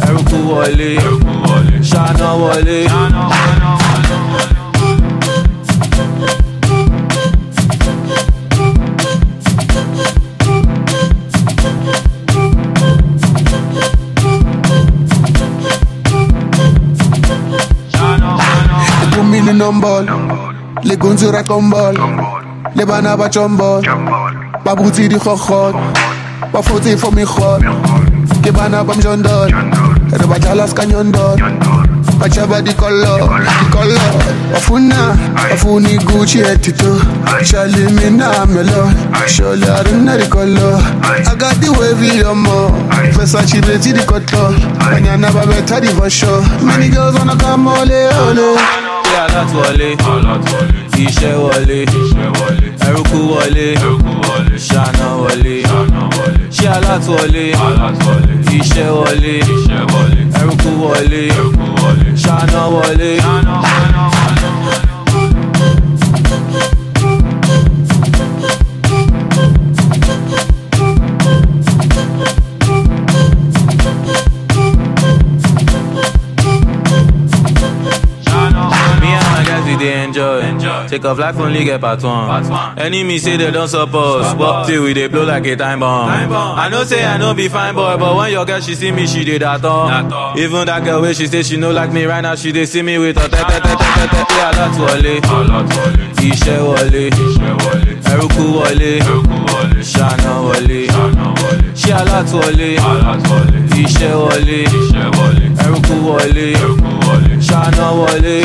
ẹrúkú wọlé ṣáná wọlé. Me in the number. Les gonzes raccombol. Les banaba chombol. Babouti di khokhot. Bafoti for me khot. Ke bana bam jondol. Re bajalas kanyondol. Bachaba di color, di color. Bafuna, bafuni Gucci etito. Shali mina melo. Sholi aruna di color. I got the wavy yomo. Versace beti di koto. Banyana babeta di for. Many girls wanna come ole ole. Ṣé alátúwọlé iṣẹ́ wọlé. Ẹrúkú wọlé. Ṣáná wọlé. Ṣé alátúwọlé iṣẹ́ wọlé. Ẹrúkú wọlé. Ṣáná wọlé. Enjoy. Take life only get part one. Enemy say they don't support, but till we dey blow like a time bomb. I know say I no be fine boy, but when your girl she see me she dey that on. Even that girl wey she say she no like me right now she dey see me with her tẹ́tẹ́tẹ́tẹ́tẹ́ ṣé alátúwọlé iṣẹ́ wọlé ẹrúkú wọlé ṣáná wọlé ṣé alátúwọlé iṣẹ́ wọlé ẹrúkú wọlé ṣáná wọlé.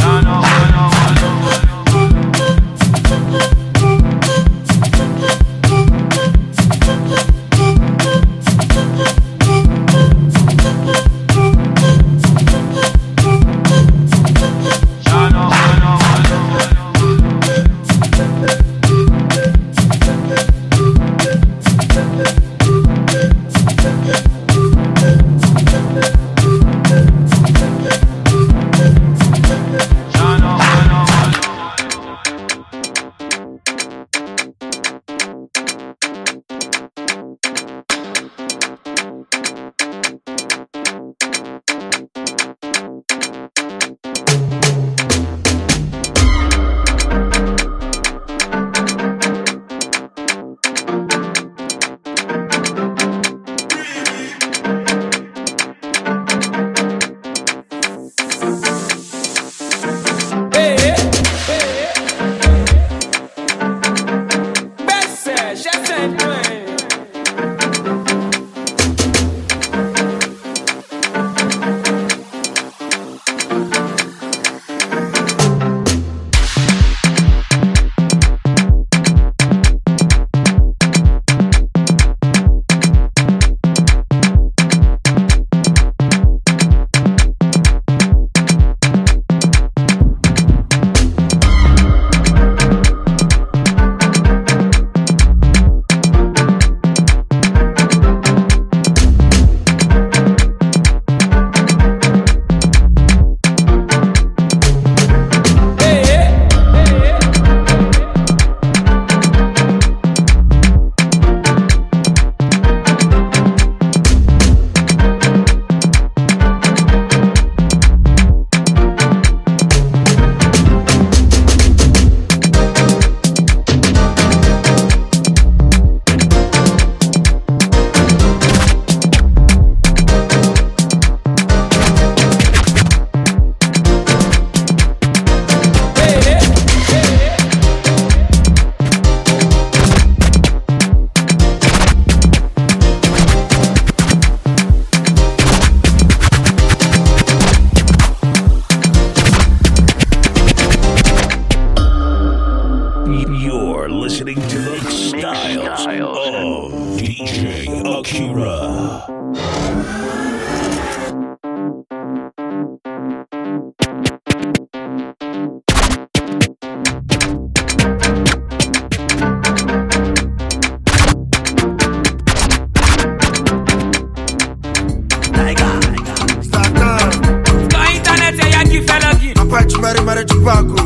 Mẹ́rin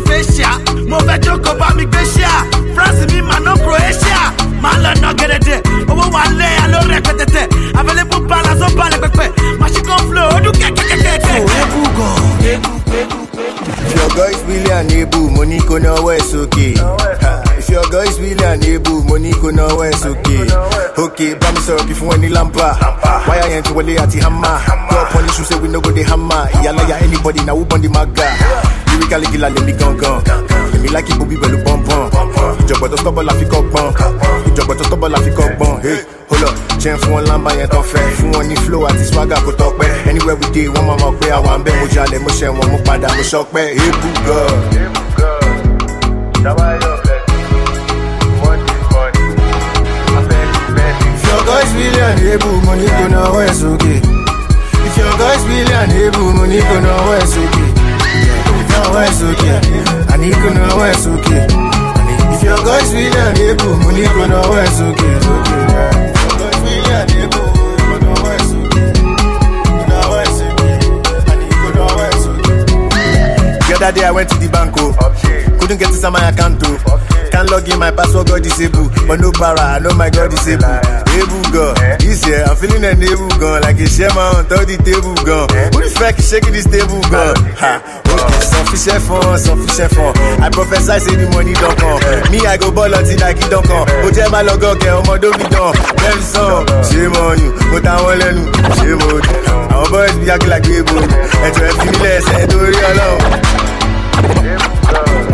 ṣe mo fẹ́ bá mi france mi mà croatia máa lọ owó available balance ó balẹ̀ pẹpẹ flow ó. Ebu oh, God. If your girl is really money go nowhere, it's okay. Ha, If your girl is really unable, money go nowhere, it's okay. Okay, buy me syrup if you want the lampa. Why I ain't wale at the hammer? Go up on the shoe, say we no go the hammer. Ya anybody, now who on the maga? Lyrically killer, let me gun gun. Let me like it, booby, belly bum bum. Ìjọba tó stọ́bọ̀ la fi kọ́gbọ́n. Ìjọba tó stọ́bọ̀ la fi kọ́gbọ́n. Hey, hold up, jẹun fún wọn lámbà yẹn tán fẹ́. Fún wọn ní flow àti swagger kò tọ́pẹ́. Anywhere we dey, wọ́n máa mọ̀ pé àwọn àmbẹ́ mo jalè, mo ṣẹ̀ wọ́n, mo padà, mo ṣọpẹ́. Able God. If your is really unable, money go nowhere, it's okay. If your is really unable, money go nowhere, it's okay. If nowhere, it's okay. I need go nowhere, it's okay. If your girl is really unable, money go nowhere, it's okay. It's okay. yeah. If your girl is really unable, go nowhere, it's okay. Go it's okay. I need go nowhere, it's okay. The other day I went to the bank, oh. Couldn't get inside my account, oh. Can't log in my password, got disabled. But no para, I know my God disabled. Able gun, this year I'm feeling an able gun, like a shaman on top the table gun. Who the fuck is shaking this table gun? Ha, okay, sufficient fun, sufficient fun. I prophesy say the money don't come. Me, I go ball until like it don't come. Go tell my log, okay, I'm on don't be done. Them son, shame on you. But I want to shame on you. Our boys be acting like baby. And to have feelings, and to real love.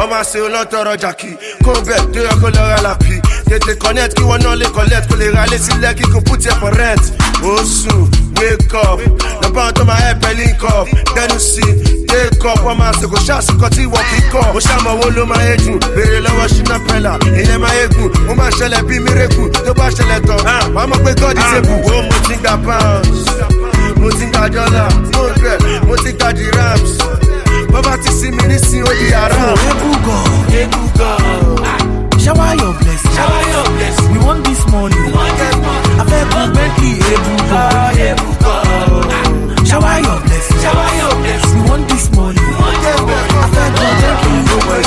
ọmọ àṣẹ olóńtọrọ jàkì kó bẹ̀ tó yẹ kó lọ ra làpì tètè connect kí wọn náà lè collect kó lè ra lé sílẹ̀ kí kò put for rent sùn wake up. Lọ́pọ̀ àwọn tó máa help ẹ link up dẹnu sí take up àṣẹ kò ṣàṣùkọ tí wọ́n kì í kọ́ ó ṣàmọ̀ owó ló máa yé jù béèrè lọ́wọ́ ṣínà pẹ́lá ìyẹn máa gùn ó máa ṣẹlẹ̀ bí mírèkù tó bá ṣẹlẹ̀ tán wàá mọ̀ pé god is able ó mo ti gba pounds mo ti gba dollar mo bẹ̀ mo ti gba dirhams ti sí mi nísìn ó di haram. Able God, Able God, shower your blessing. shower your blessing. We want this money. I beg you, Bentley, Able God. Able God, Shower your blessing. shower your blessing. We want this money. I beg you, Bentley, No more.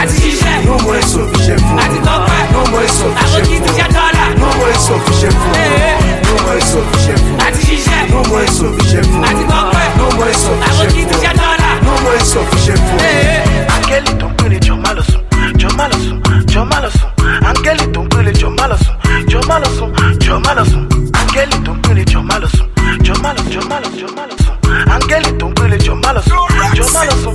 Àti ṣiṣẹ́. No more. Àti gbọ́pẹ́. No more Àwọn insufficient kì í ti food. ṣe dọ́là. No more insufficient food. No more. Àti ṣiṣẹ́. No more. Àti gbọ́pẹ́. No more Àwọn insufficient No insufficient food. Áńgẹ́lì tó ń pèlè jọ má lọ sùn, jọ má lọ sùn, jọ má lọ sùn. Áńgẹ́lì tó ń pèlè jọ má lọ sùn, jọ má lọ sùn, jọ má lọ sùn. Áńgẹ́lì tó ń pèlè jọ má lọ sùn, jọ sùn. Áńgẹ́lì tó ń pèlè jọ sùn, jọ sùn,